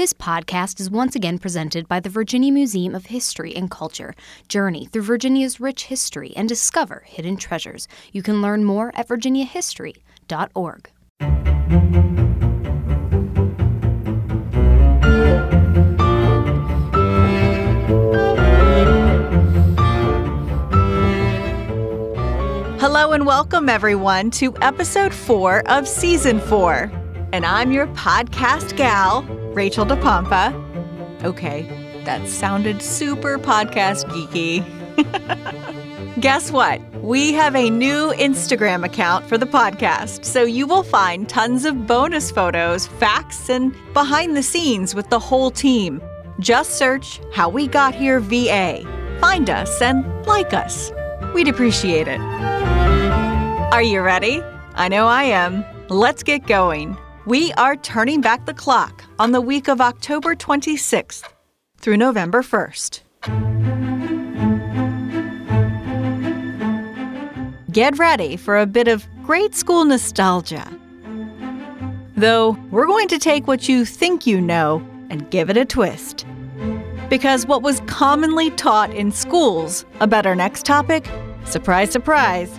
This podcast is once again presented by the Virginia Museum of History and Culture. Journey through Virginia's rich history and discover hidden treasures. You can learn more at virginiahistory.org. Hello and welcome, everyone, to episode four of season four. And I'm your podcast gal, Rachel DePompa. Okay, that sounded super podcast geeky. Guess what? We have a new Instagram account for the podcast, so you will find tons of bonus photos, facts, and behind the scenes with the whole team. Just search How We Got Here VA. Find us and like us. We'd appreciate it. Are you ready? I know I am. Let's get going. We are turning back the clock on the week of October 26th through November 1st. Get ready for a bit of grade school nostalgia. Though, we're going to take what you think you know and give it a twist. Because what was commonly taught in schools about our next topic, surprise, surprise,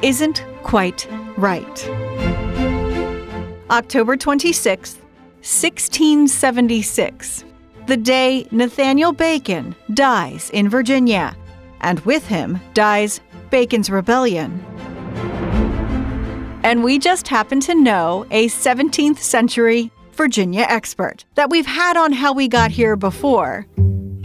isn't quite right. October 26, 1676, the day Nathaniel Bacon dies in Virginia, and with him dies Bacon's Rebellion. And we just happen to know a 17th century Virginia expert that we've had on How We Got Here before.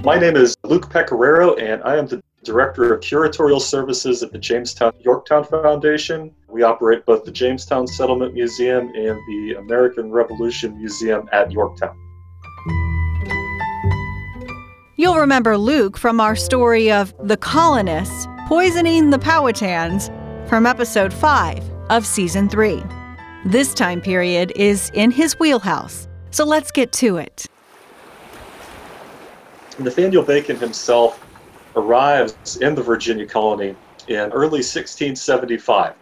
My name is Luke Pecoraro, and I am the Director of Curatorial Services at the Jamestown Yorktown Foundation. We operate both the Jamestown Settlement Museum and the American Revolution Museum at Yorktown. You'll remember Luke from our story of the colonists poisoning the Powhatans from episode 5 of season 3. This time period is in his wheelhouse, so let's get to it. Nathaniel Bacon himself arrives in the Virginia colony in early 1675.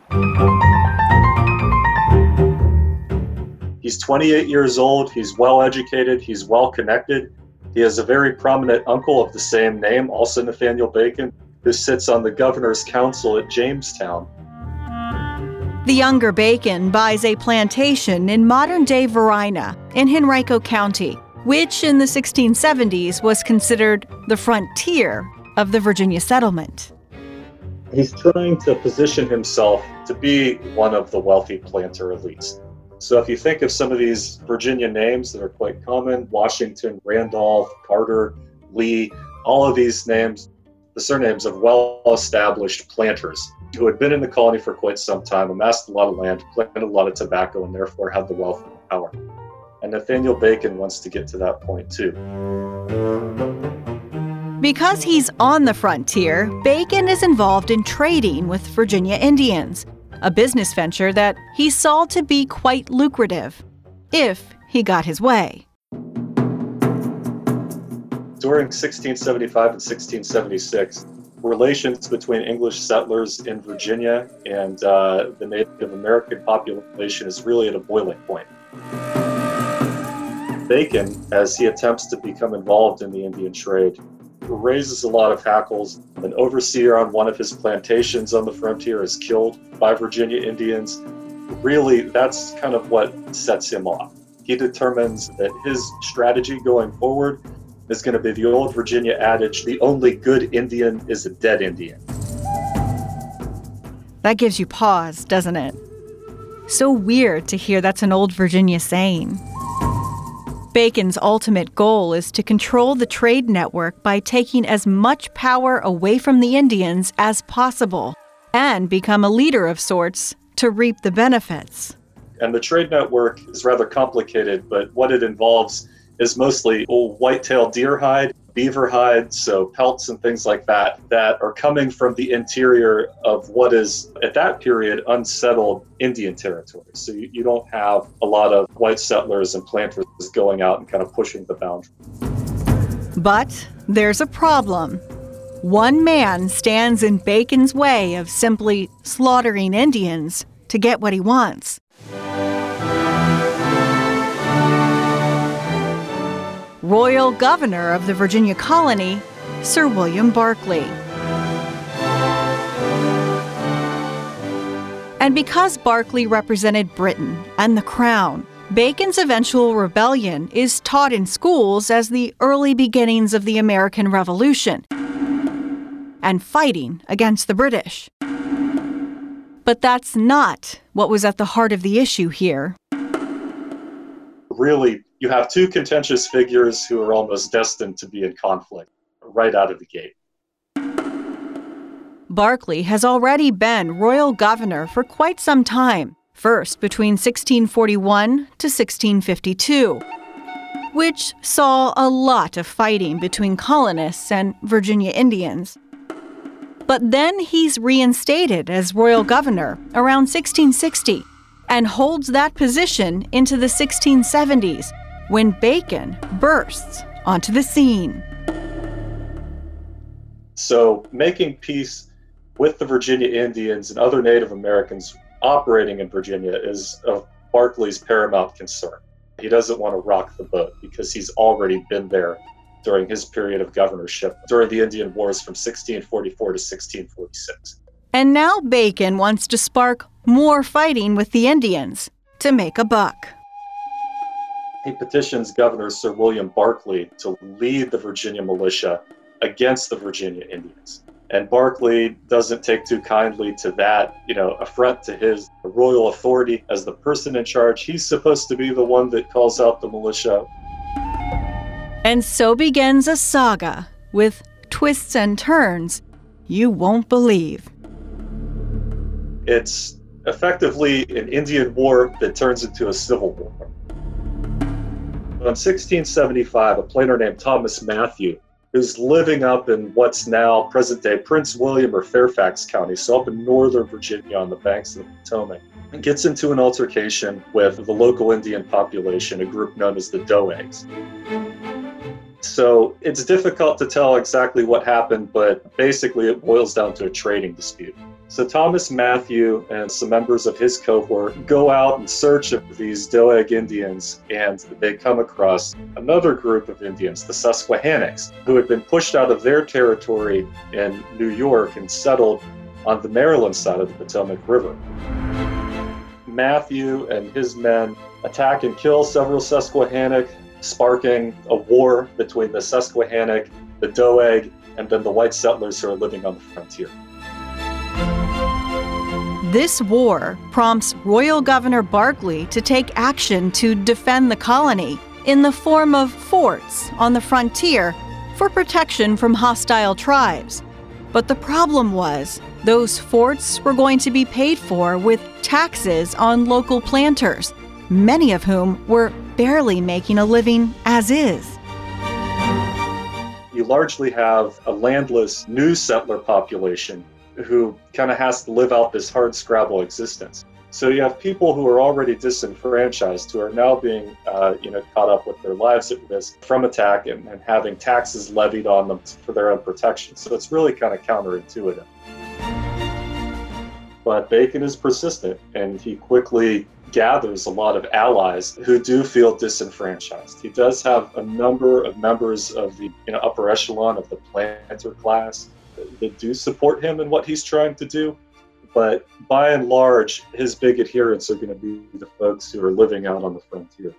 He's 28 years old, he's well educated, he's well connected. He has a very prominent uncle of the same name, also Nathaniel Bacon, who sits on the governor's council at Jamestown. The younger Bacon buys a plantation in modern day Varina in Henrico County, which in the 1670s was considered the frontier of the Virginia settlement. He's trying to position himself to be one of the wealthy planter elites. So if you think of some of these Virginia names that are quite common Washington, Randolph, Carter, Lee, all of these names, the surnames of well established planters who had been in the colony for quite some time, amassed a lot of land, planted a lot of tobacco, and therefore had the wealth and power. And Nathaniel Bacon wants to get to that point too. Because he's on the frontier, Bacon is involved in trading with Virginia Indians, a business venture that he saw to be quite lucrative, if he got his way. During 1675 and 1676, relations between English settlers in Virginia and uh, the Native American population is really at a boiling point. Bacon, as he attempts to become involved in the Indian trade, raises a lot of hackles. An overseer on one of his plantations on the frontier is killed by Virginia Indians. Really, that's kind of what sets him off. He determines that his strategy going forward is going to be the old Virginia adage the only good Indian is a dead Indian. That gives you pause, doesn't it? So weird to hear that's an old Virginia saying. Bacon's ultimate goal is to control the trade network by taking as much power away from the Indians as possible and become a leader of sorts to reap the benefits. And the trade network is rather complicated, but what it involves is mostly old white-tailed deer hide, beaver hide, so pelts and things like that, that are coming from the interior of what is, at that period, unsettled Indian territory. So you, you don't have a lot of white settlers and planters going out and kind of pushing the boundary. But there's a problem. One man stands in Bacon's way of simply slaughtering Indians to get what he wants. Royal governor of the Virginia colony, Sir William Berkeley. And because Berkeley represented Britain and the crown, Bacon's eventual rebellion is taught in schools as the early beginnings of the American Revolution and fighting against the British. But that's not what was at the heart of the issue here. Really, you have two contentious figures who are almost destined to be in conflict right out of the gate. Berkeley has already been royal governor for quite some time, first between 1641 to 1652, which saw a lot of fighting between colonists and Virginia Indians. But then he's reinstated as royal governor around 1660 and holds that position into the 1670s when Bacon bursts onto the scene. So, making peace with the Virginia Indians and other Native Americans operating in Virginia is of Berkeley's paramount concern. He doesn't want to rock the boat because he's already been there during his period of governorship during the Indian Wars from 1644 to 1646. And now Bacon wants to spark more fighting with the Indians to make a buck. He petitions Governor Sir William Berkeley to lead the Virginia militia against the Virginia Indians. And Berkeley doesn't take too kindly to that, you know, affront to his royal authority as the person in charge. He's supposed to be the one that calls out the militia. And so begins a saga with twists and turns you won't believe. It's effectively an Indian war that turns into a civil war. In 1675, a planter named Thomas Matthew who's living up in what's now present day Prince William or Fairfax County, so up in northern Virginia on the banks of the Potomac, gets into an altercation with the local Indian population, a group known as the Doegs. So it's difficult to tell exactly what happened, but basically it boils down to a trading dispute. So Thomas Matthew and some members of his cohort go out in search of these Doeg Indians, and they come across another group of Indians, the Susquehannocks, who had been pushed out of their territory in New York and settled on the Maryland side of the Potomac River. Matthew and his men attack and kill several Susquehannock, sparking a war between the Susquehannock, the Doeg, and then the white settlers who are living on the frontier. This war prompts Royal Governor Berkeley to take action to defend the colony in the form of forts on the frontier for protection from hostile tribes. But the problem was, those forts were going to be paid for with taxes on local planters, many of whom were barely making a living as is. You largely have a landless new settler population who kind of has to live out this hard scrabble existence. So you have people who are already disenfranchised who are now being, uh, you know, caught up with their lives at risk from attack and, and having taxes levied on them for their own protection. So it's really kind of counterintuitive. But Bacon is persistent, and he quickly gathers a lot of allies who do feel disenfranchised. He does have a number of members of the you know, upper echelon of the planter class that do support him in what he's trying to do. But by and large, his big adherents are going to be the folks who are living out on the frontier.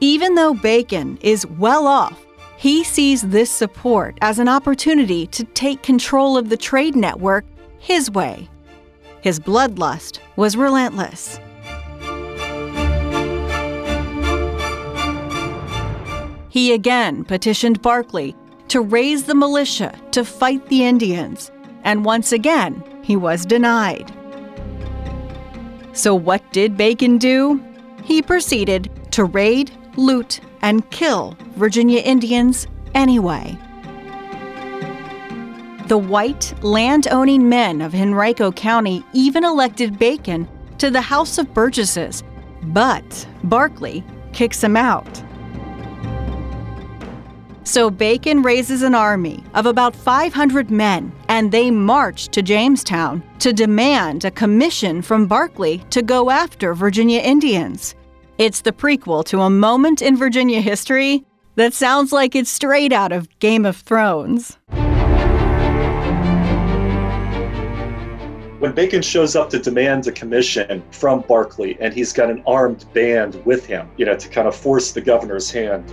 Even though Bacon is well off, he sees this support as an opportunity to take control of the trade network his way. His bloodlust was relentless. He again petitioned Berkeley to raise the militia to fight the Indians, and once again, he was denied. So, what did Bacon do? He proceeded to raid, loot, and kill Virginia Indians anyway. The white, land owning men of Henrico County even elected Bacon to the House of Burgesses, but Berkeley kicks him out. So Bacon raises an army of about 500 men, and they march to Jamestown to demand a commission from Berkeley to go after Virginia Indians. It's the prequel to a moment in Virginia history that sounds like it's straight out of Game of Thrones. When Bacon shows up to demand a commission from Berkeley and he's got an armed band with him, you know, to kind of force the governor's hand,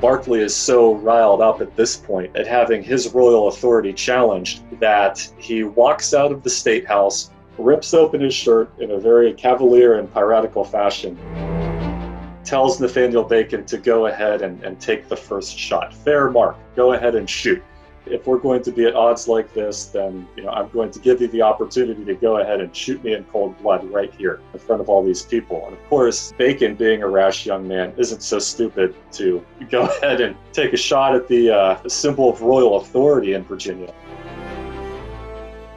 Berkeley is so riled up at this point at having his royal authority challenged that he walks out of the state house, rips open his shirt in a very cavalier and piratical fashion, tells Nathaniel Bacon to go ahead and, and take the first shot. Fair mark, go ahead and shoot if we're going to be at odds like this, then you know I'm going to give you the opportunity to go ahead and shoot me in cold blood right here in front of all these people. And of course, Bacon, being a rash young man, isn't so stupid to go ahead and take a shot at the, uh, symbol of royal authority in Virginia.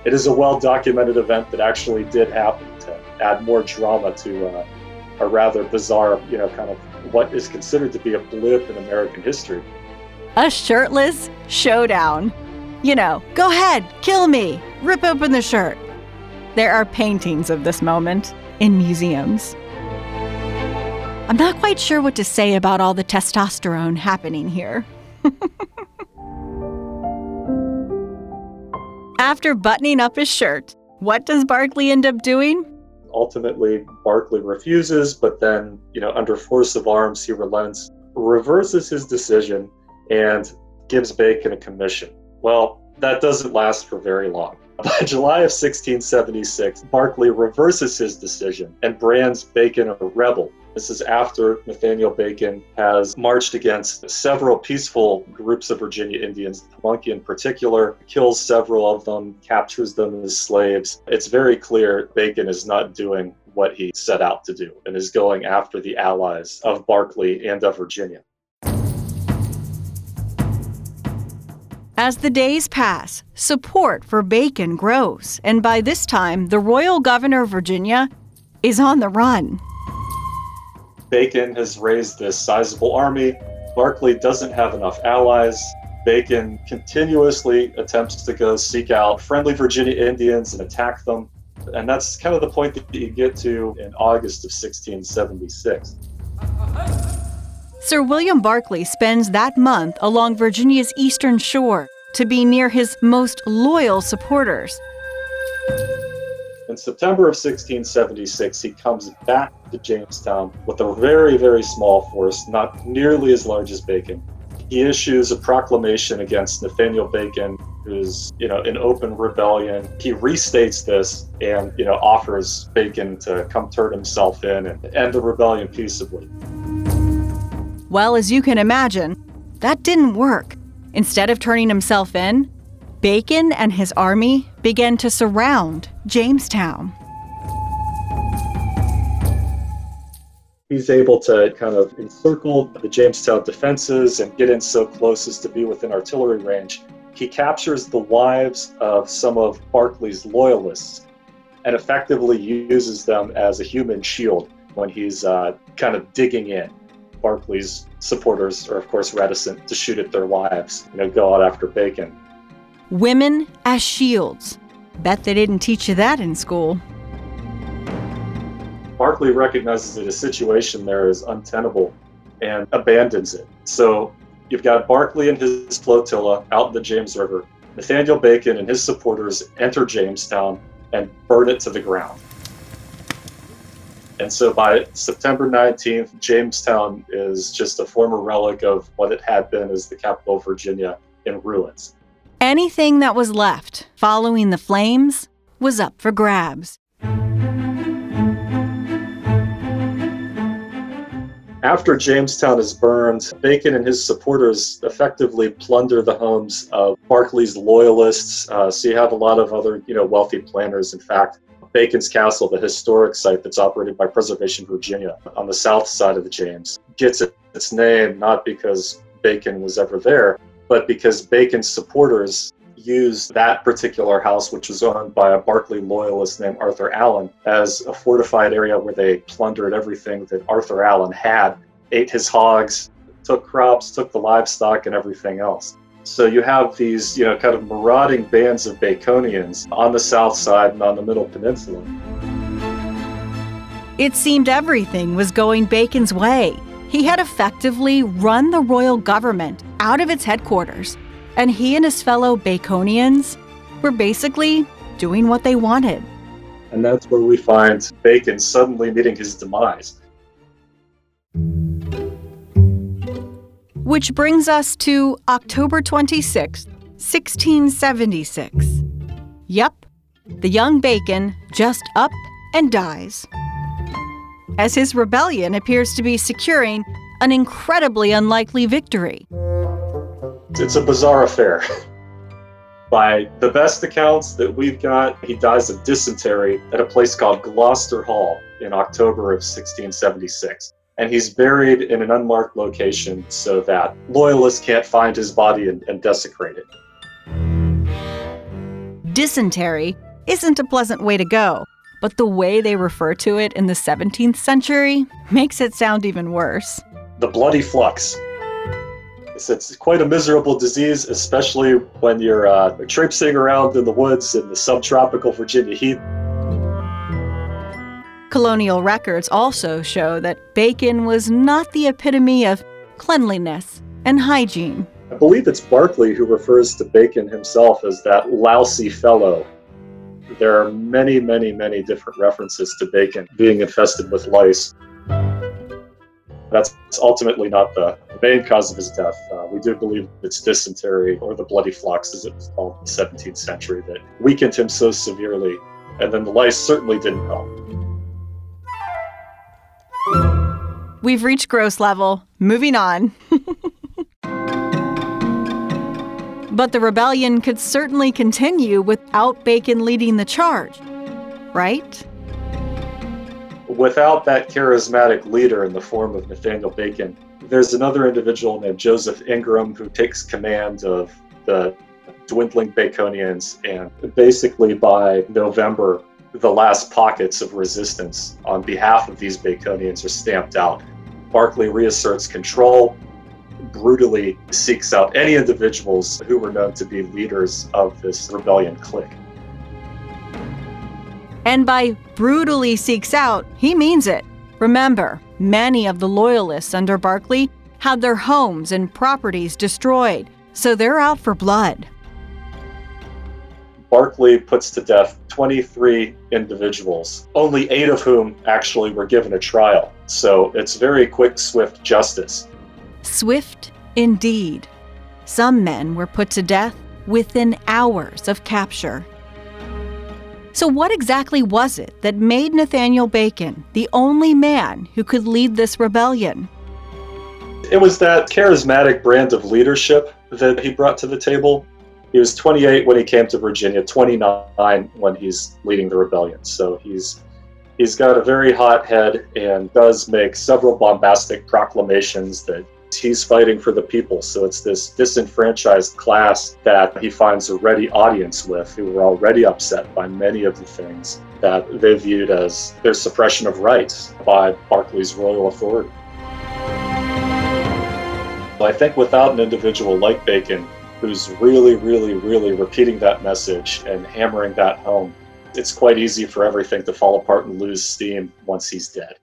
It is a well-documented event that actually did happen to add more drama to uh, a rather bizarre, you know, kind of what is considered to be a blip in American history a shirtless showdown. You know, go ahead, kill me, rip open the shirt. There are paintings of this moment in museums. I'm not quite sure what to say about all the testosterone happening here. After buttoning up his shirt, what does Berkeley end up doing? Ultimately, Berkeley refuses, but then, you know, under force of arms, he relents, reverses his decision, and gives Bacon a commission. Well, that doesn't last for very long. By July of 1676, Berkeley reverses his decision and brands Bacon a rebel. This is after Nathaniel Bacon has marched against several peaceful groups of Virginia Indians, the Pamunkey in particular, kills several of them, captures them as slaves. It's very clear Bacon is not doing what he set out to do and is going after the allies of Berkeley and of Virginia. As the days pass, support for Bacon grows, and by this time, the royal governor of Virginia is on the run. Bacon has raised this sizable army. Berkeley doesn't have enough allies. Bacon continuously attempts to go seek out friendly Virginia Indians and attack them. And that's kind of the point that you get to in August of 1676. Sir William Berkeley spends that month along Virginia's eastern shore to be near his most loyal supporters. In September of 1676, he comes back to Jamestown with a very, very small force, not nearly as large as Bacon. He issues a proclamation against Nathaniel Bacon, who's, you know, in open rebellion. He restates this and, you know, offers Bacon to come turn himself in and end the rebellion peaceably. Well, as you can imagine, that didn't work. Instead of turning himself in, Bacon and his army began to surround Jamestown. He's able to kind of encircle the Jamestown defenses and get in so close as to be within artillery range. He captures the wives of some of Berkeley's loyalists and effectively uses them as a human shield when he's uh, kind of digging in. Berkeley's supporters are, of course, reticent to shoot at their wives, you know, go out after Bacon. Women as shields. Bet they didn't teach you that in school. Berkeley recognizes that his situation there is untenable and abandons it. So you've got Berkeley and his flotilla out in the James River. Nathaniel Bacon and his supporters enter Jamestown and burn it to the ground. And so by September 19th, Jamestown is just a former relic of what it had been as the capital of Virginia in ruins. Anything that was left following the flames was up for grabs. After Jamestown is burned, Bacon and his supporters effectively plunder the homes of Berkeley's loyalists. Uh, so you have a lot of other, you know, wealthy planters. In fact, Bacon's Castle, the historic site that's operated by Preservation Virginia on the south side of the James, gets its name not because Bacon was ever there, but because Bacon's supporters used that particular house, which was owned by a Berkeley loyalist named Arthur Allen, as a fortified area where they plundered everything that Arthur Allen had, ate his hogs, took crops, took the livestock, and everything else. So you have these, you know, kind of marauding bands of Baconians on the south side and on the Middle Peninsula. It seemed everything was going Bacon's way. He had effectively run the royal government out of its headquarters, and he and his fellow Baconians were basically doing what they wanted. And that's where we find Bacon suddenly meeting his demise. Which brings us to October 26, 1676. Yup, the young Bacon just up and dies. As his rebellion appears to be securing an incredibly unlikely victory. It's a bizarre affair. By the best accounts that we've got, he dies of dysentery at a place called Gloucester Hall in October of 1676 and he's buried in an unmarked location so that loyalists can't find his body and, and desecrate it. Dysentery isn't a pleasant way to go, but the way they refer to it in the 17th century makes it sound even worse. The bloody flux. It's, it's quite a miserable disease, especially when you're uh, traipsing around in the woods in the subtropical Virginia heat. Colonial records also show that Bacon was not the epitome of cleanliness and hygiene. I believe it's Berkeley who refers to Bacon himself as that lousy fellow. There are many, many, many different references to Bacon being infested with lice. That's ultimately not the main cause of his death. Uh, we do believe it's dysentery, or the bloody flux, as it was called in the 17th century, that weakened him so severely. And then the lice certainly didn't help. We've reached gross level. Moving on. but the rebellion could certainly continue without Bacon leading the charge, right? Without that charismatic leader in the form of Nathaniel Bacon, there's another individual named Joseph Ingram who takes command of the dwindling Baconians, and basically by November, the last pockets of resistance on behalf of these Baconians are stamped out. Berkeley reasserts control, brutally seeks out any individuals who were known to be leaders of this rebellion clique. And by brutally seeks out, he means it. Remember, many of the loyalists under Berkeley had their homes and properties destroyed, so they're out for blood. Berkeley puts to death 23 individuals, only eight of whom actually were given a trial. So it's very quick, swift justice. Swift indeed. Some men were put to death within hours of capture. So, what exactly was it that made Nathaniel Bacon the only man who could lead this rebellion? It was that charismatic brand of leadership that he brought to the table he was 28 when he came to Virginia, 29 when he's leading the rebellion. So he's he's got a very hot head and does make several bombastic proclamations that he's fighting for the people. So it's this disenfranchised class that he finds a ready audience with who were already upset by many of the things that they viewed as their suppression of rights by Berkeley's royal authority. I think without an individual like Bacon, who's really, really, really repeating that message and hammering that home, it's quite easy for everything to fall apart and lose steam once he's dead.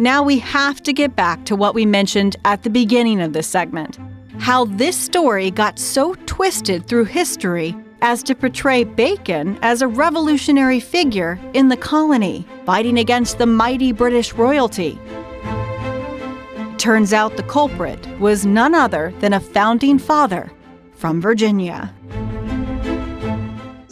Now we have to get back to what we mentioned at the beginning of this segment how this story got so twisted through history as to portray Bacon as a revolutionary figure in the colony, fighting against the mighty British royalty Turns out the culprit was none other than a founding father from Virginia.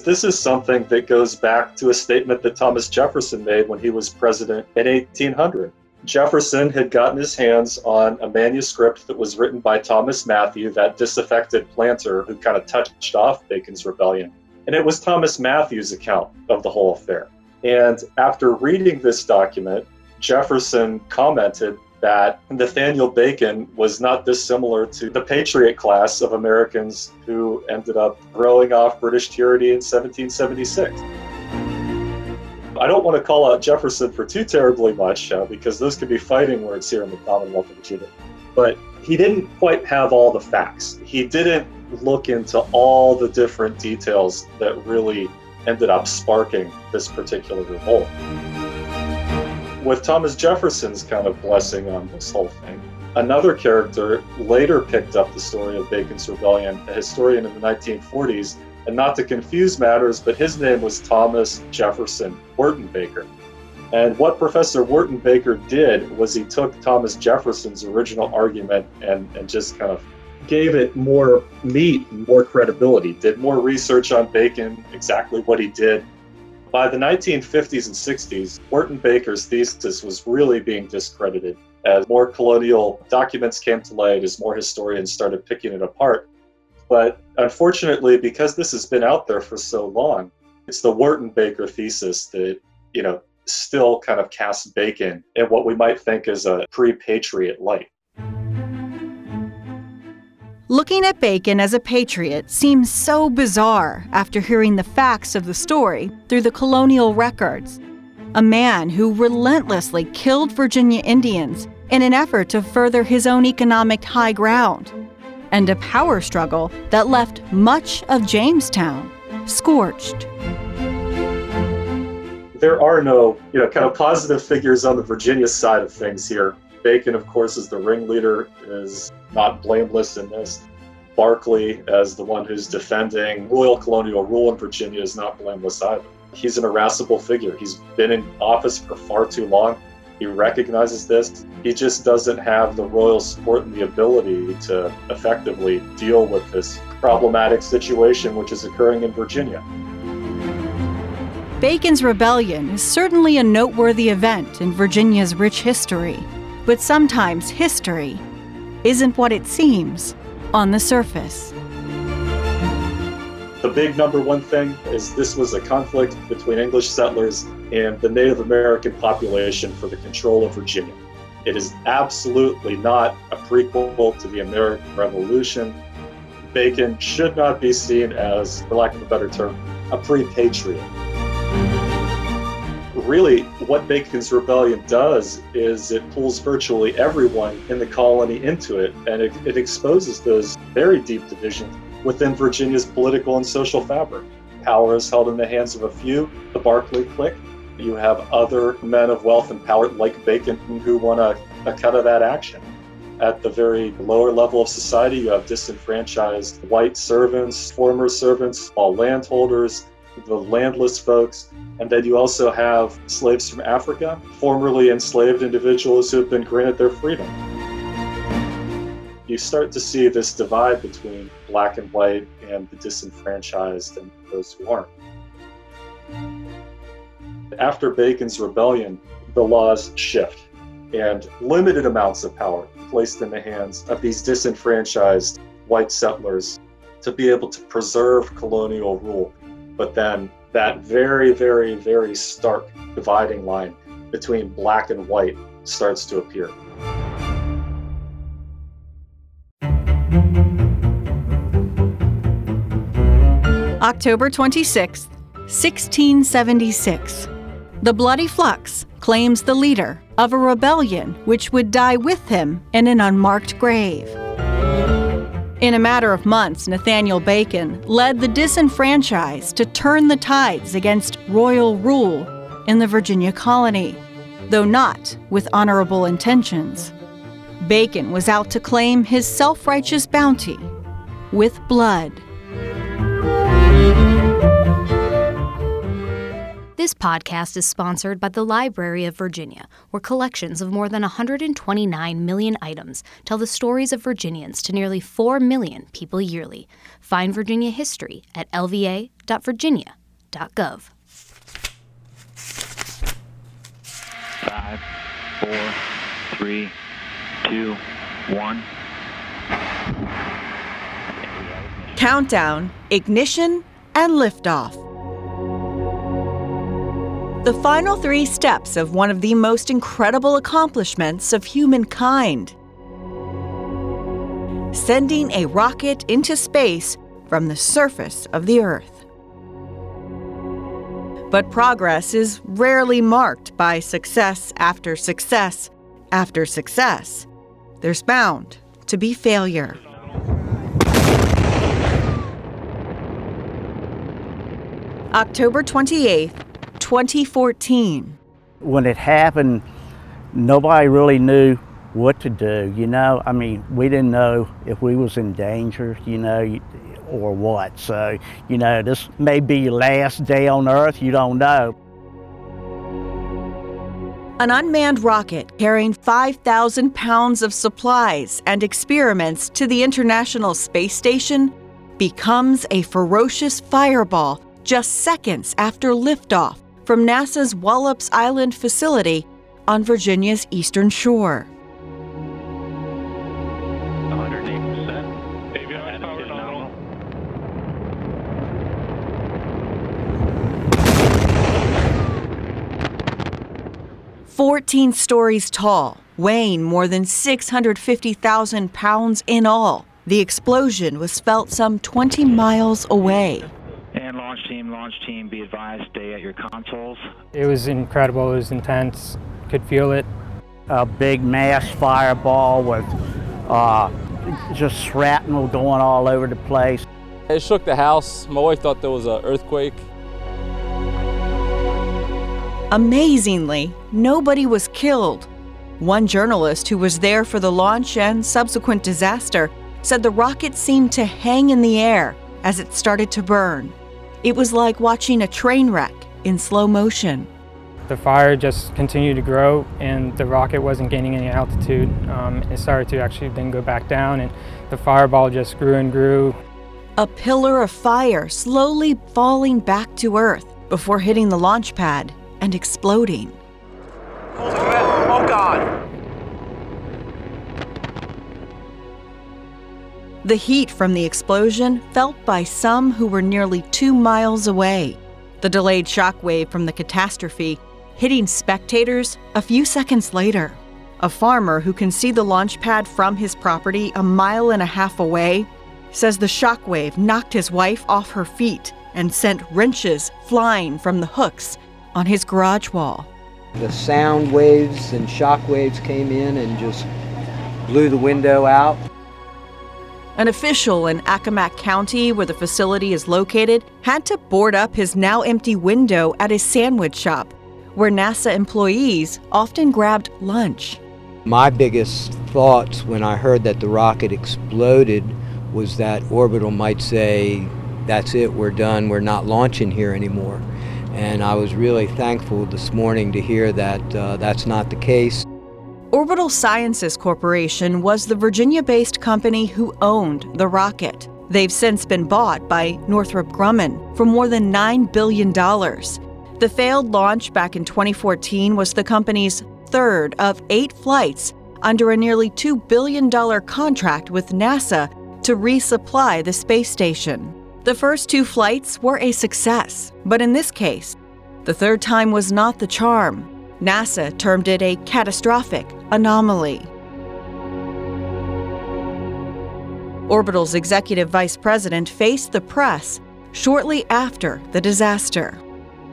This is something that goes back to a statement that Thomas Jefferson made when he was president in 1800. Jefferson had gotten his hands on a manuscript that was written by Thomas Matthew, that disaffected planter who kind of touched off Bacon's rebellion. And it was Thomas Matthew's account of the whole affair. And after reading this document, Jefferson commented that Nathaniel Bacon was not dissimilar to the patriot class of Americans who ended up throwing off British tyranny in 1776. I don't want to call out Jefferson for too terribly much uh, because those could be fighting words here in the Commonwealth of Virginia. But he didn't quite have all the facts. He didn't look into all the different details that really ended up sparking this particular revolt. With Thomas Jefferson's kind of blessing on this whole thing, another character later picked up the story of Bacon's Rebellion, a historian in the 1940s, and not to confuse matters, but his name was Thomas Jefferson Wertenbaker. And what Professor Wertenbaker did was he took Thomas Jefferson's original argument and, and just kind of gave it more meat, more credibility, did more research on Bacon, exactly what he did. By the 1950s and 60s, Wertenbaker's thesis was really being discredited as more colonial documents came to light, as more historians started picking it apart. But unfortunately, because this has been out there for so long, it's the Wertenbaker thesis that, you know, still kind of casts Bacon in what we might think is a pre patriot light. Looking at Bacon as a patriot seems so bizarre after hearing the facts of the story through the colonial records. A man who relentlessly killed Virginia Indians in an effort to further his own economic high ground, and a power struggle that left much of Jamestown scorched there are no, you know, kind of positive figures on the Virginia side of things here. Bacon, of course, is the ringleader, is not blameless in this. Berkeley, as the one who's defending royal colonial rule in Virginia, is not blameless either. He's an irascible figure. He's been in office for far too long. He recognizes this. He just doesn't have the royal support and the ability to effectively deal with this problematic situation which is occurring in Virginia. Bacon's Rebellion is certainly a noteworthy event in Virginia's rich history, but sometimes history isn't what it seems on the surface. The big number one thing is this was a conflict between English settlers and the Native American population for the control of Virginia. It is absolutely not a prequel to the American Revolution. Bacon should not be seen as, for lack of a better term, a pre patriot really what Bacon's Rebellion does is it pulls virtually everyone in the colony into it, and it, it exposes those very deep divisions within Virginia's political and social fabric. Power is held in the hands of a few, the Berkeley clique. You have other men of wealth and power like Bacon who want a, a cut of that action. At the very lower level of society, you have disenfranchised white servants, former servants, small landholders, the landless folks, and then you also have slaves from Africa, formerly enslaved individuals who have been granted their freedom. You start to see this divide between black and white and the disenfranchised and those who aren't. After Bacon's rebellion, the laws shift and limited amounts of power placed in the hands of these disenfranchised white settlers to be able to preserve colonial rule but then that very, very, very stark dividing line between black and white starts to appear. October 26, 1676. The Bloody Flux claims the leader of a rebellion which would die with him in an unmarked grave. In a matter of months, Nathaniel Bacon led the disenfranchised to turn the tides against royal rule in the Virginia colony, though not with honorable intentions. Bacon was out to claim his self righteous bounty with blood. This podcast is sponsored by the Library of Virginia, where collections of more than 129 million items tell the stories of Virginians to nearly 4 million people yearly. Find Virginia history at lva.virginia.gov. Five, four, three, two, one. Countdown, ignition, and liftoff the final three steps of one of the most incredible accomplishments of humankind sending a rocket into space from the surface of the Earth. But progress is rarely marked by success after success after success. There's bound to be failure. October 28th, 2014. When it happened, nobody really knew what to do, you know? I mean, we didn't know if we was in danger, you know, or what. So, you know, this may be your last day on Earth, you don't know. An unmanned rocket carrying 5,000 pounds of supplies and experiments to the International Space Station becomes a ferocious fireball just seconds after liftoff from NASA's Wallops Island facility on Virginia's eastern shore. 108%. Avionics power nominal. 14 stories tall, weighing more than 650,000 pounds in all. The explosion was felt some 20 miles away. And launch team, launch team, be advised, stay at your consoles. It was incredible. It was intense. Could feel it. A big mass fireball with uh, just shrapnel going all over the place. It shook the house. My wife thought there was an earthquake. Amazingly, nobody was killed. One journalist who was there for the launch and subsequent disaster said the rocket seemed to hang in the air as it started to burn. It was like watching a train wreck in slow motion. The fire just continued to grow, and the rocket wasn't gaining any altitude. Um, it started to actually then go back down, and the fireball just grew and grew. A pillar of fire slowly falling back to Earth before hitting the launch pad and exploding. Oh God! The heat from the explosion felt by some who were nearly two miles away. The delayed shockwave from the catastrophe hitting spectators a few seconds later. A farmer who can see the launch pad from his property a mile and a half away says the shockwave knocked his wife off her feet and sent wrenches flying from the hooks on his garage wall. The sound waves and shock waves came in and just blew the window out. An official in Accomack County, where the facility is located, had to board up his now empty window at a sandwich shop, where NASA employees often grabbed lunch. My biggest thoughts when I heard that the rocket exploded was that Orbital might say, That's it, we're done, we're not launching here anymore. And I was really thankful this morning to hear that uh, that's not the case. Orbital Sciences Corporation was the Virginia based company who owned the rocket. They've since been bought by Northrop Grumman for more than $9 billion. The failed launch back in 2014 was the company's third of eight flights under a nearly $2 billion contract with NASA to resupply the space station. The first two flights were a success, but in this case, the third time was not the charm. NASA termed it a catastrophic anomaly. Orbital's executive vice president faced the press shortly after the disaster.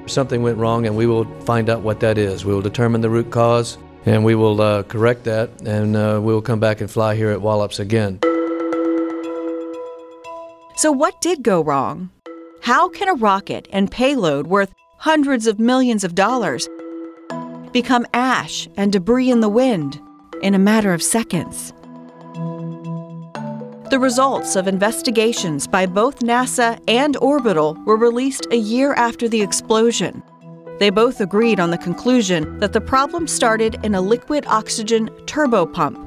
Something went wrong, and we will find out what that is. We will determine the root cause, and we will uh, correct that, and uh, we will come back and fly here at Wallops again. So, what did go wrong? How can a rocket and payload worth hundreds of millions of dollars become ash and debris in the wind in a matter of seconds? The results of investigations by both NASA and Orbital were released a year after the explosion. They both agreed on the conclusion that the problem started in a liquid oxygen turbopump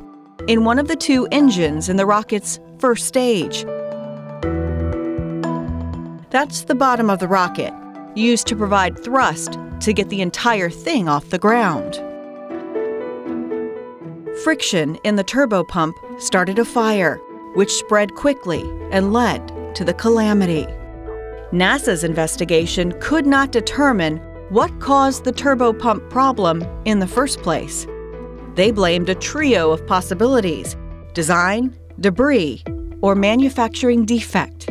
in one of the two engines in the rocket's first stage. That's the bottom of the rocket, used to provide thrust to get the entire thing off the ground. Friction in the turbopump started a fire, which spread quickly and led to the calamity. NASA's investigation could not determine what caused the turbopump problem in the first place. They blamed a trio of possibilities design, debris, or manufacturing defect.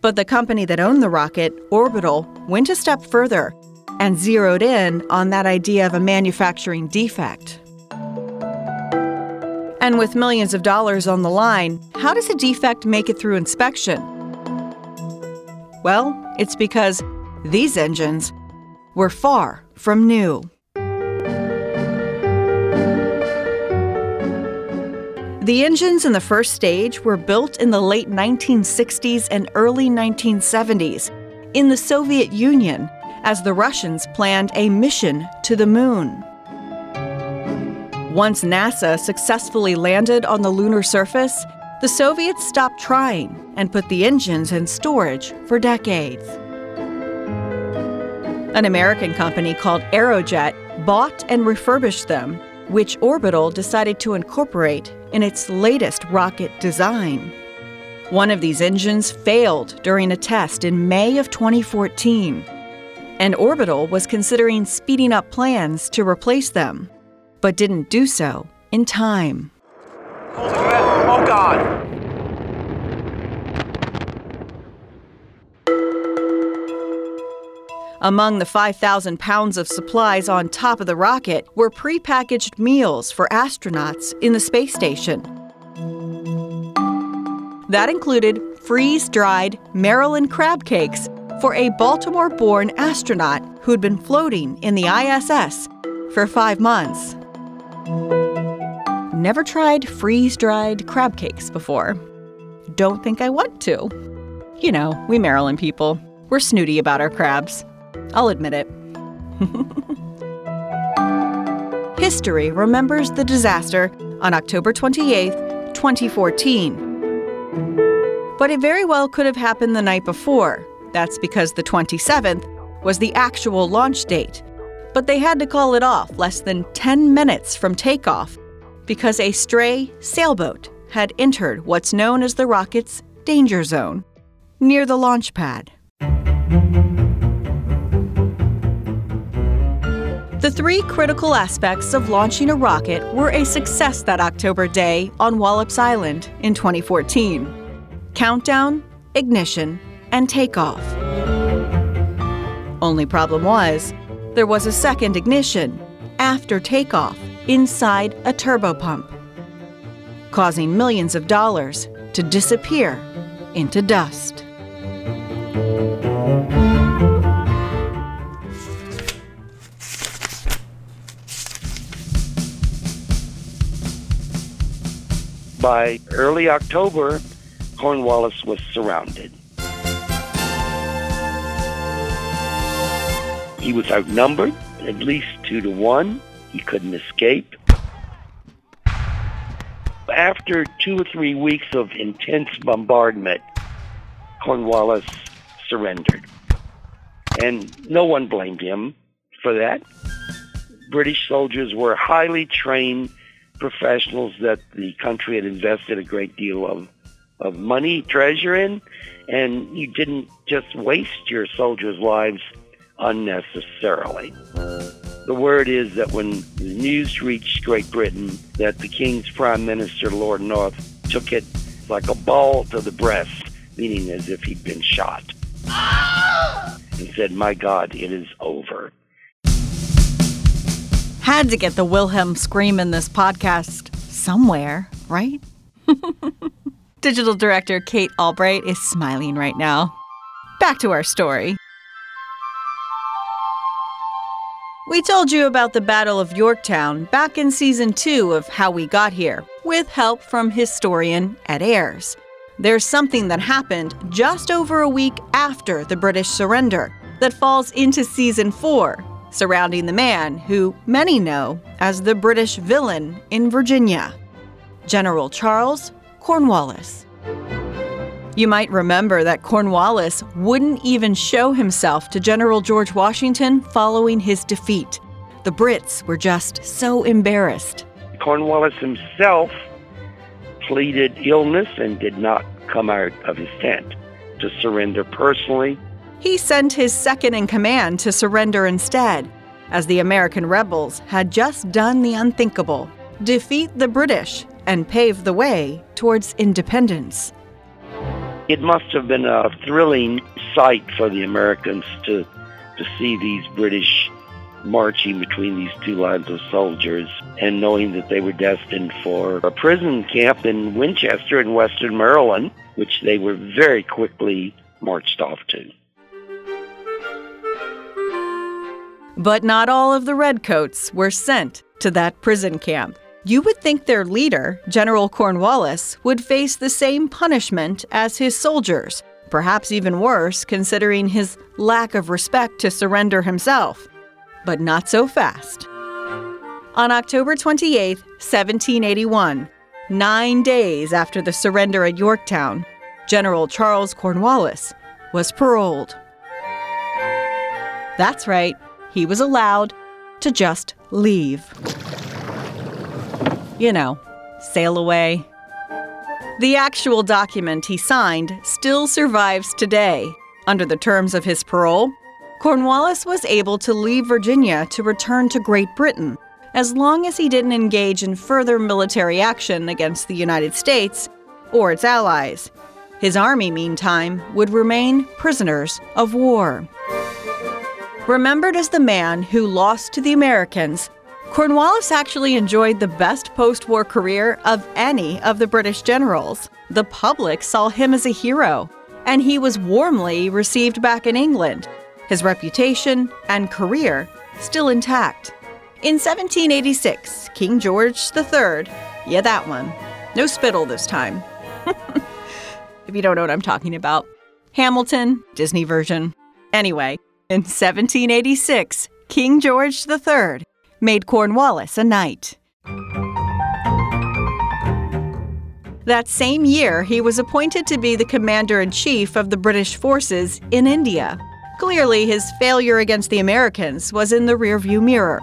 But the company that owned the rocket, Orbital, went a step further and zeroed in on that idea of a manufacturing defect. And with millions of dollars on the line, how does a defect make it through inspection? Well, it's because these engines were far from new. The engines in the first stage were built in the late 1960s and early 1970s in the Soviet Union as the Russians planned a mission to the moon. Once NASA successfully landed on the lunar surface, the Soviets stopped trying and put the engines in storage for decades. An American company called Aerojet bought and refurbished them, which Orbital decided to incorporate in its latest rocket design. One of these engines failed during a test in May of 2014, and Orbital was considering speeding up plans to replace them, but didn't do so in time. Oh, God. Among the 5,000 pounds of supplies on top of the rocket were prepackaged meals for astronauts in the space station. That included freeze dried Maryland crab cakes for a Baltimore born astronaut who'd been floating in the ISS for five months. Never tried freeze dried crab cakes before. Don't think I want to. You know, we Maryland people, we're snooty about our crabs. I'll admit it. History remembers the disaster on October 28, 2014. But it very well could have happened the night before. That's because the 27th was the actual launch date. But they had to call it off less than 10 minutes from takeoff because a stray sailboat had entered what's known as the rocket's danger zone near the launch pad. The three critical aspects of launching a rocket were a success that October day on Wallops Island in 2014 countdown, ignition, and takeoff. Only problem was, there was a second ignition after takeoff inside a turbopump, causing millions of dollars to disappear into dust. By early October, Cornwallis was surrounded. He was outnumbered at least two to one. He couldn't escape. After two or three weeks of intense bombardment, Cornwallis surrendered. And no one blamed him for that. British soldiers were highly trained professionals that the country had invested a great deal of, of money, treasure in, and you didn't just waste your soldiers' lives unnecessarily. The word is that when the news reached Great Britain that the King's Prime Minister, Lord North, took it like a ball to the breast, meaning as if he'd been shot, and said, My God, it is over. Had to get the Wilhelm scream in this podcast somewhere, right? Digital director Kate Albright is smiling right now. Back to our story. We told you about the Battle of Yorktown back in season two of How We Got Here, with help from historian Ed Ayers. There's something that happened just over a week after the British surrender that falls into season four, surrounding the man who many know as the British villain in Virginia, General Charles Cornwallis. You might remember that Cornwallis wouldn't even show himself to General George Washington following his defeat. The Brits were just so embarrassed. Cornwallis himself pleaded illness and did not come out of his tent to surrender personally. He sent his second in command to surrender instead, as the American rebels had just done the unthinkable defeat the British and pave the way towards independence. It must have been a thrilling sight for the Americans to, to see these British marching between these two lines of soldiers and knowing that they were destined for a prison camp in Winchester in western Maryland, which they were very quickly marched off to. But not all of the Redcoats were sent to that prison camp. You would think their leader, General Cornwallis, would face the same punishment as his soldiers, perhaps even worse considering his lack of respect to surrender himself. But not so fast. On October 28, 1781, nine days after the surrender at Yorktown, General Charles Cornwallis was paroled. That's right, he was allowed to just leave. You know, sail away. The actual document he signed still survives today. Under the terms of his parole, Cornwallis was able to leave Virginia to return to Great Britain as long as he didn't engage in further military action against the United States or its allies. His army, meantime, would remain prisoners of war. Remembered as the man who lost to the Americans, Cornwallis actually enjoyed the best post war career of any of the British generals. The public saw him as a hero, and he was warmly received back in England, his reputation and career still intact. In 1786, King George III, yeah, that one, no spittle this time. if you don't know what I'm talking about, Hamilton, Disney version. Anyway, in 1786, King George III made Cornwallis a knight. That same year, he was appointed to be the commander in chief of the British forces in India. Clearly, his failure against the Americans was in the rearview mirror.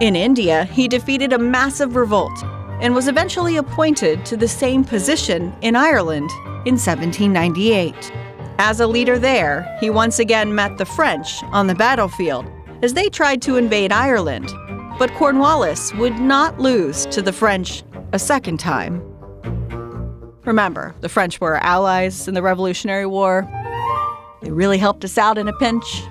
In India, he defeated a massive revolt and was eventually appointed to the same position in Ireland in 1798. As a leader there, he once again met the French on the battlefield as they tried to invade Ireland. But Cornwallis would not lose to the French a second time. Remember, the French were allies in the Revolutionary War. They really helped us out in a pinch.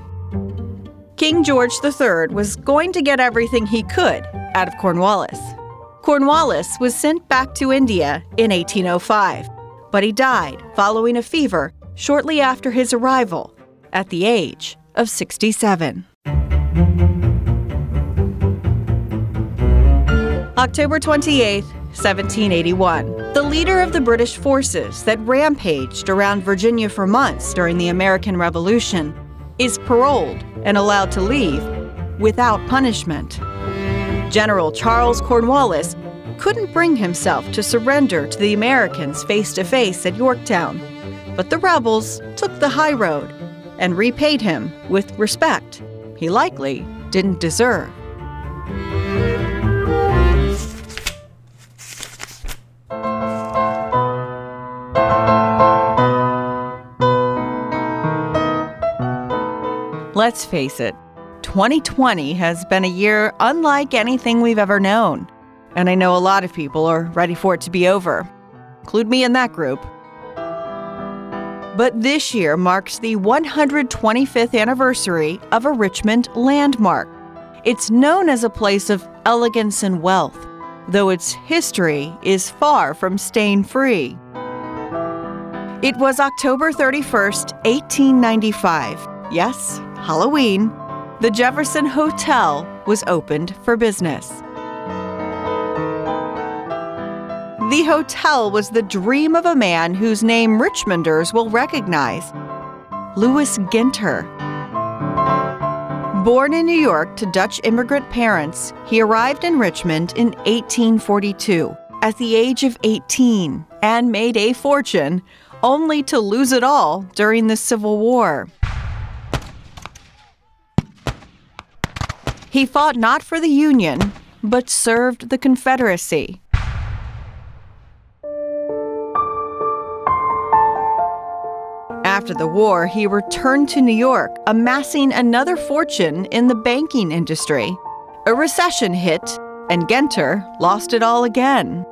King George III was going to get everything he could out of Cornwallis. Cornwallis was sent back to India in 1805, but he died following a fever shortly after his arrival at the age of 67. October 28, 1781. The leader of the British forces that rampaged around Virginia for months during the American Revolution is paroled and allowed to leave without punishment. General Charles Cornwallis couldn't bring himself to surrender to the Americans face to face at Yorktown, but the rebels took the high road and repaid him with respect he likely didn't deserve. Let's face it, 2020 has been a year unlike anything we've ever known. And I know a lot of people are ready for it to be over. Include me in that group. But this year marks the 125th anniversary of a Richmond landmark. It's known as a place of elegance and wealth, though its history is far from stain free. It was October 31st, 1895. Yes, Halloween. The Jefferson Hotel was opened for business. The hotel was the dream of a man whose name Richmonders will recognize Lewis Ginter. Born in New York to Dutch immigrant parents, he arrived in Richmond in 1842 at the age of 18 and made a fortune, only to lose it all during the Civil War. He fought not for the Union, but served the Confederacy. After the war, he returned to New York, amassing another fortune in the banking industry. A recession hit, and Ginter lost it all again.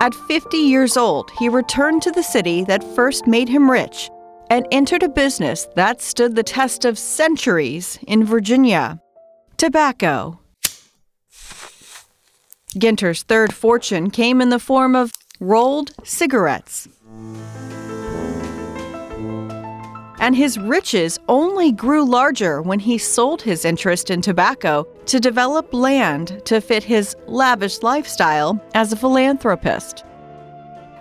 At 50 years old, he returned to the city that first made him rich and entered a business that stood the test of centuries in Virginia tobacco. Ginter's third fortune came in the form of rolled cigarettes. And his riches only grew larger when he sold his interest in tobacco to develop land to fit his lavish lifestyle as a philanthropist.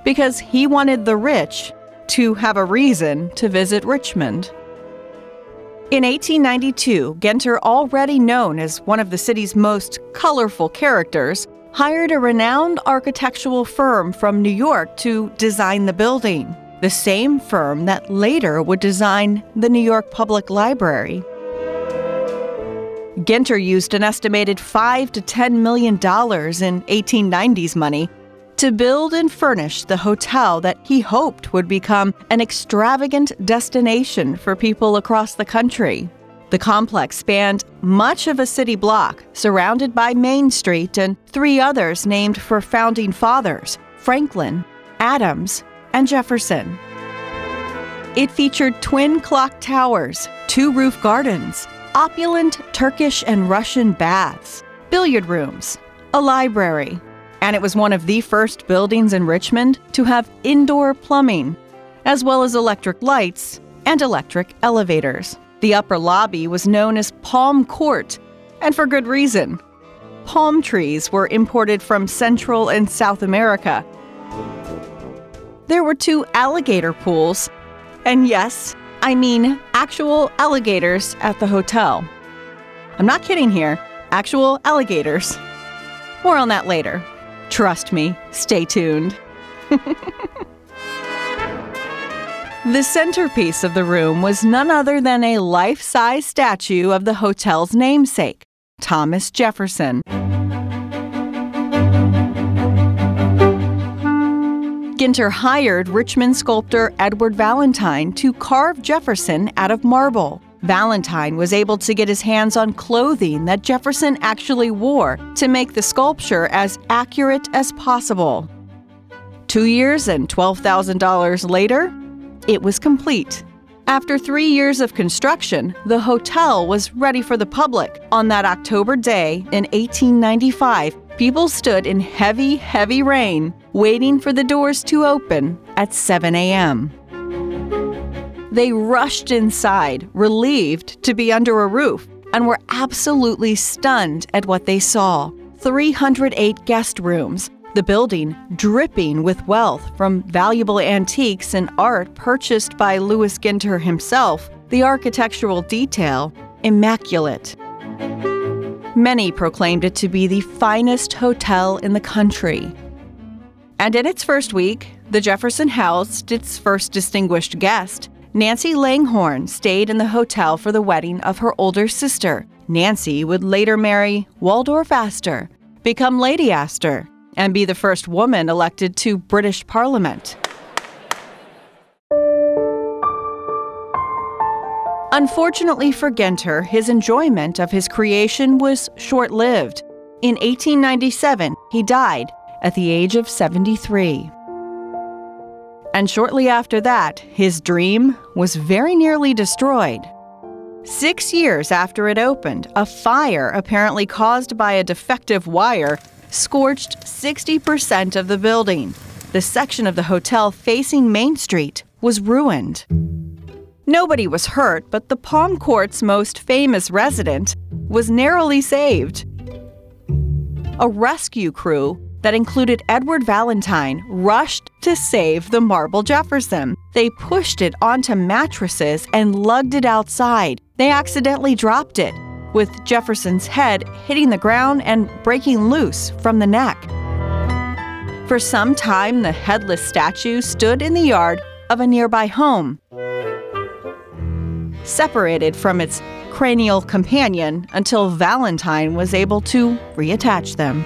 Because he wanted the rich to have a reason to visit Richmond. In 1892, Ginter, already known as one of the city's most colorful characters, hired a renowned architectural firm from New York to design the building the same firm that later would design the New York Public Library. Ginter used an estimated 5 to 10 million dollars in 1890s money to build and furnish the hotel that he hoped would become an extravagant destination for people across the country. The complex spanned much of a city block, surrounded by Main Street and three others named for founding fathers Franklin, Adams, and Jefferson. It featured twin clock towers, two roof gardens, opulent Turkish and Russian baths, billiard rooms, a library, and it was one of the first buildings in Richmond to have indoor plumbing, as well as electric lights and electric elevators. The upper lobby was known as Palm Court, and for good reason. Palm trees were imported from Central and South America there were two alligator pools. And yes, I mean actual alligators at the hotel. I'm not kidding here, actual alligators. More on that later. Trust me, stay tuned. the centerpiece of the room was none other than a life size statue of the hotel's namesake, Thomas Jefferson. Ginter hired Richmond sculptor Edward Valentine to carve Jefferson out of marble. Valentine was able to get his hands on clothing that Jefferson actually wore to make the sculpture as accurate as possible. Two years and $12,000 later, it was complete. After three years of construction, the hotel was ready for the public on that October day in 1895 People stood in heavy, heavy rain, waiting for the doors to open at 7 a.m. They rushed inside, relieved to be under a roof, and were absolutely stunned at what they saw 308 guest rooms, the building dripping with wealth from valuable antiques and art purchased by Lewis Ginter himself, the architectural detail immaculate. Many proclaimed it to be the finest hotel in the country. And in its first week, the Jefferson housed its first distinguished guest. Nancy Langhorne stayed in the hotel for the wedding of her older sister. Nancy would later marry Waldorf Astor, become Lady Astor, and be the first woman elected to British Parliament. Unfortunately for Ginter, his enjoyment of his creation was short lived. In 1897, he died at the age of 73. And shortly after that, his dream was very nearly destroyed. Six years after it opened, a fire, apparently caused by a defective wire, scorched 60% of the building. The section of the hotel facing Main Street was ruined. Nobody was hurt, but the Palm Court's most famous resident was narrowly saved. A rescue crew that included Edward Valentine rushed to save the marble Jefferson. They pushed it onto mattresses and lugged it outside. They accidentally dropped it, with Jefferson's head hitting the ground and breaking loose from the neck. For some time, the headless statue stood in the yard of a nearby home separated from its cranial companion until Valentine was able to reattach them.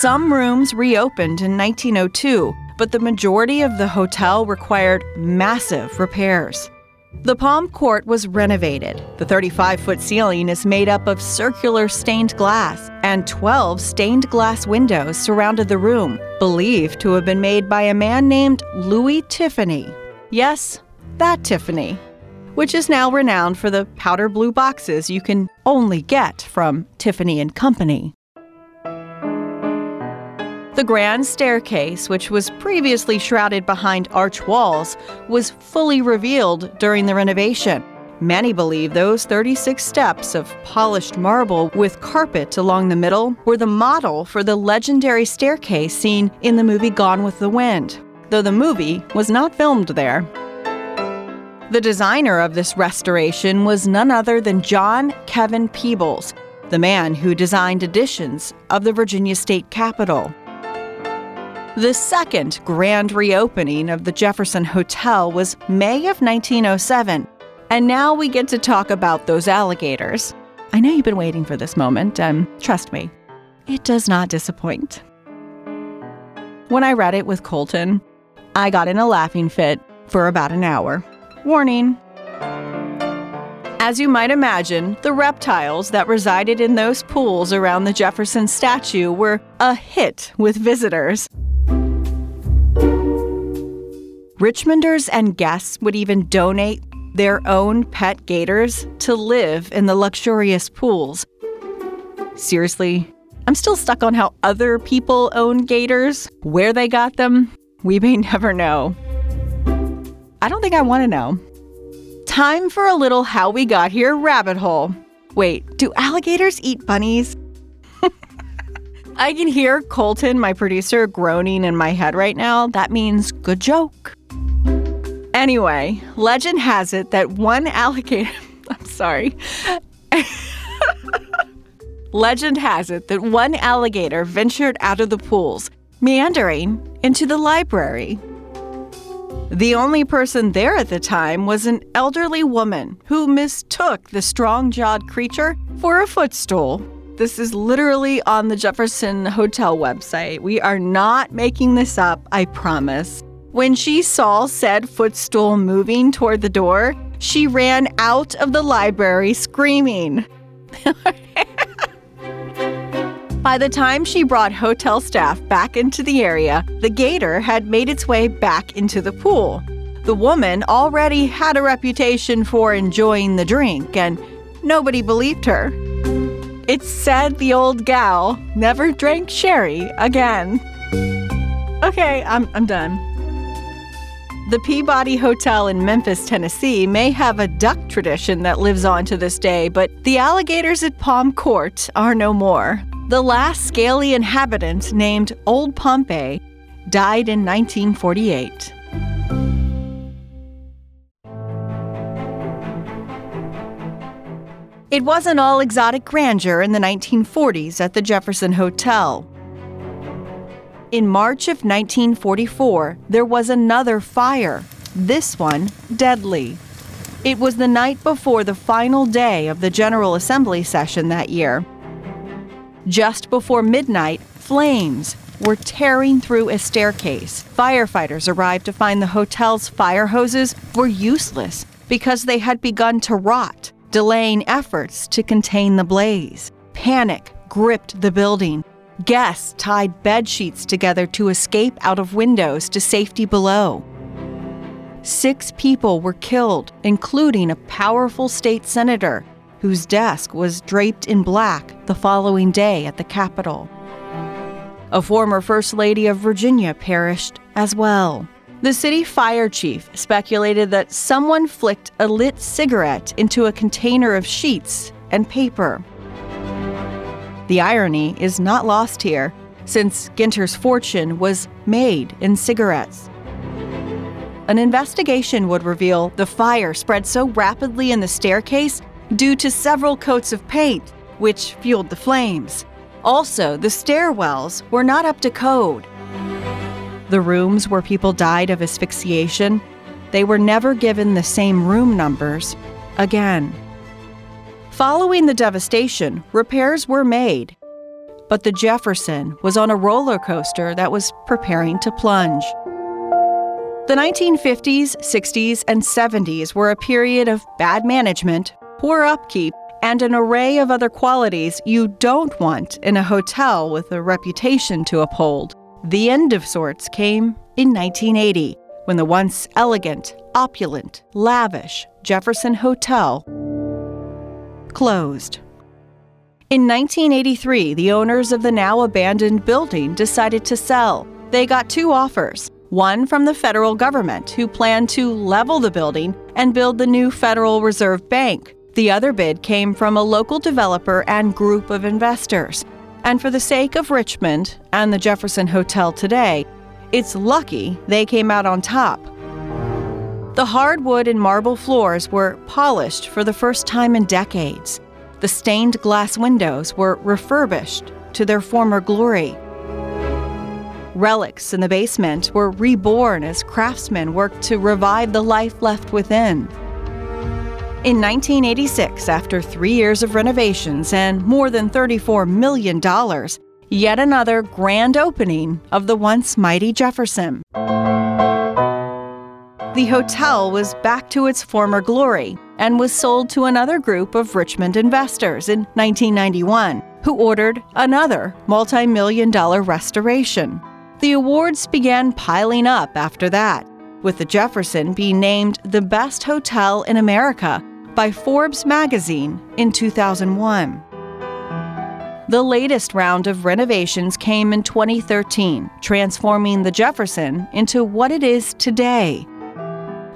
Some rooms reopened in 1902, but the majority of the hotel required massive repairs. The Palm Court was renovated. The 35 foot ceiling is made up of circular stained glass, and 12 stained glass windows surrounded the room, believed to have been made by a man named Louis Tiffany, Yes, that Tiffany, which is now renowned for the powder blue boxes you can only get from Tiffany and Company. The grand staircase, which was previously shrouded behind arch walls, was fully revealed during the renovation. Many believe those 36 steps of polished marble with carpet along the middle were the model for the legendary staircase seen in the movie Gone with the Wind, though the movie was not filmed there. The designer of this restoration was none other than John Kevan Peebles, the man who designed additions of the Virginia State Capitol. The second grand reopening of the Jefferson Hotel was May of 1907 and now we get to talk about those alligators. I know you've been waiting for this moment, and trust me, it does not disappoint. When I read it with Colton, I got in a laughing fit for about an hour. Warning. As you might imagine, the reptiles that resided in those pools around the Jefferson statue were a hit with visitors. Richmonders and guests would even donate their own pet gators to live in the luxurious pools. Seriously, I'm still stuck on how other people own gators. Where they got them, we may never know. I don't think I want to know. Time for a little how we got here rabbit hole. Wait, do alligators eat bunnies? I can hear Colton, my producer, groaning in my head right now. That means good joke. Anyway, legend has it that one alligator. I'm sorry. legend has it that one alligator ventured out of the pools, meandering into the library. The only person there at the time was an elderly woman who mistook the strong jawed creature for a footstool. This is literally on the Jefferson Hotel website. We are not making this up, I promise. When she saw said footstool moving toward the door, she ran out of the library screaming. By the time she brought hotel staff back into the area, the gator had made its way back into the pool. The woman already had a reputation for enjoying the drink, and nobody believed her. It said the old gal never drank sherry again. Okay, I'm, I'm done. The Peabody Hotel in Memphis, Tennessee may have a duck tradition that lives on to this day, but the alligators at Palm Court are no more. The last scaly inhabitant, named Old Pompey, died in 1948. It wasn't all exotic grandeur in the 1940s at the Jefferson Hotel. In March of 1944, there was another fire, this one deadly. It was the night before the final day of the General Assembly session that year. Just before midnight, flames were tearing through a staircase. Firefighters arrived to find the hotel's fire hoses were useless because they had begun to rot, delaying efforts to contain the blaze. Panic gripped the building Guests tied bed sheets together to escape out of windows to safety below. Six people were killed, including a powerful state senator whose desk was draped in black the following day at the Capitol. A former First Lady of Virginia perished as well. The city fire chief speculated that someone flicked a lit cigarette into a container of sheets and paper. The irony is not lost here, since Ginter's fortune was made in cigarettes. An investigation would reveal the fire spread so rapidly in the staircase due to several coats of paint, which fueled the flames. Also, the stairwells were not up to code. The rooms where people died of asphyxiation, they were never given the same room numbers again. Following the devastation, repairs were made, but the Jefferson was on a roller coaster that was preparing to plunge. The 1950s, 60s, and 70s were a period of bad management, poor upkeep, and an array of other qualities you don't want in a hotel with a reputation to uphold. The end of sorts came in 1980 when the once elegant, opulent, lavish Jefferson Hotel closed. In 1983, the owners of the now abandoned building decided to sell. They got two offers one from the federal government, who planned to level the building and build the new Federal Reserve Bank. The other bid came from a local developer and group of investors. And for the sake of Richmond and the Jefferson Hotel today, it's lucky they came out on top. The hardwood and marble floors were polished for the first time in decades. The stained glass windows were refurbished to their former glory. Relics in the basement were reborn as craftsmen worked to revive the life left within. In 1986, after three years of renovations and more than $34 million, yet another grand opening of the once mighty Jefferson. The hotel was back to its former glory and was sold to another group of Richmond investors in 1991, who ordered another multi million dollar restoration. The awards began piling up after that, with the Jefferson being named the best hotel in America by Forbes magazine in 2001. The latest round of renovations came in 2013, transforming the Jefferson into what it is today.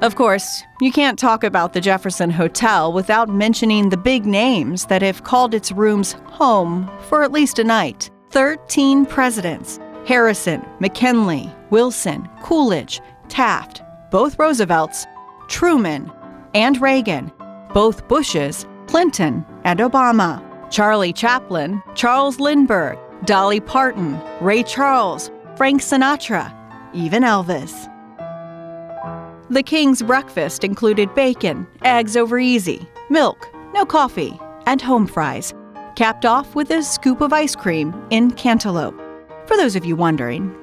Of course, you can't talk about the Jefferson Hotel without mentioning the big names that have called its rooms home for at least a night. 13 presidents Harrison, McKinley, Wilson, Coolidge, Taft, both Roosevelts, Truman, and Reagan, both Bushes, Clinton, and Obama, Charlie Chaplin, Charles Lindbergh, Dolly Parton, Ray Charles, Frank Sinatra, even Elvis. The King's breakfast included bacon, eggs over easy, milk, no coffee, and home fries, capped off with a scoop of ice cream in cantaloupe for those of you wondering.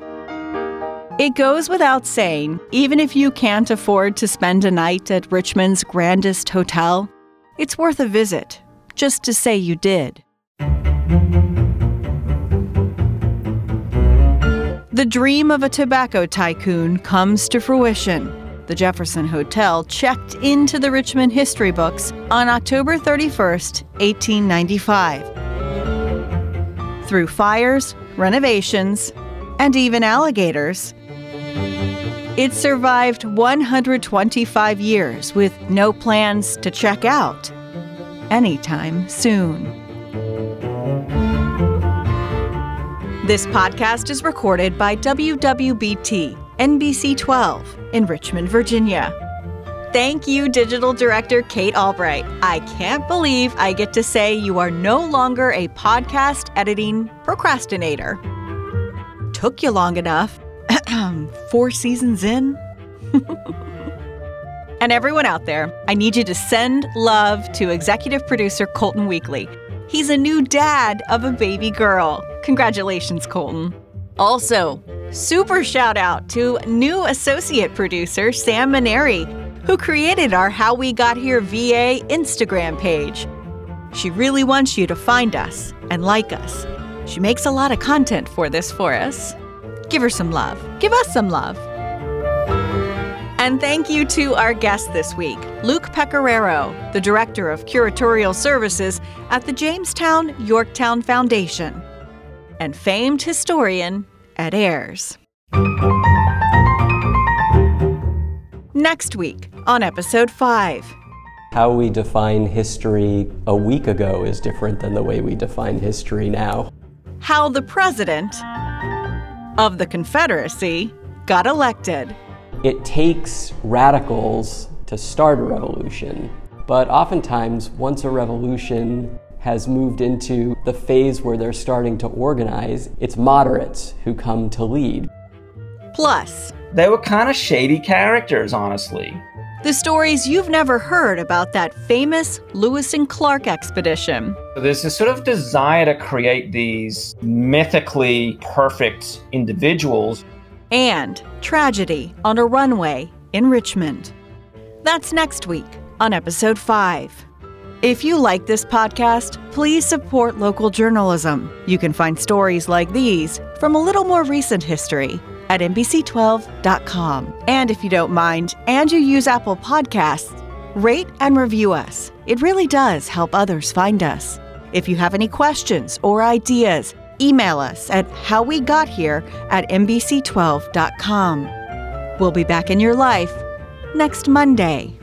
It goes without saying, even if you can't afford to spend a night at Richmond's grandest hotel, it's worth a visit, just to say you did. The dream of a tobacco tycoon comes to fruition. The Jefferson Hotel checked into the Richmond history books on October 31st, 1895. Through fires, renovations, and even alligators. It survived 125 years with no plans to check out anytime soon. This podcast is recorded by WWBT NBC 12 in Richmond, Virginia. Thank you, Digital Director Kate Albright. I can't believe I get to say you are no longer a podcast editing procrastinator. Took you long enough. Four seasons in? and everyone out there, I need you to send love to executive producer Colton Weekly. He's a new dad of a baby girl. Congratulations, Colton. Also, super shout out to new associate producer Sam Maneri who created our How We Got Here VA Instagram page. She really wants you to find us and like us. She makes a lot of content for this for us. Give her some love. Give us some love. And thank you to our guest this week, Luke Pecoraro, the Director of Curatorial Services at the Jamestown Yorktown Foundation, and famed historian Ed Ayers. Next week on episode 5. How we define history a week ago is different than the way we define history now. How the president of the Confederacy got elected. It takes radicals to start a revolution, but oftentimes, once a revolution has moved into the phase where they're starting to organize, it's moderates who come to lead. Plus, they were kind of shady characters, honestly. The stories you've never heard about that famous Lewis and Clark expedition. There's this sort of desire to create these mythically perfect individuals. And tragedy on a runway in Richmond. That's next week on episode 5. If you like this podcast, please support local journalism. You can find stories like these from a little more recent history at NBC12.com. And if you don't mind, and you use Apple Podcasts, rate and review us. It really does help others find us. If you have any questions or ideas, email us at howwegothere at NBC12.com. We'll be back in your life next Monday.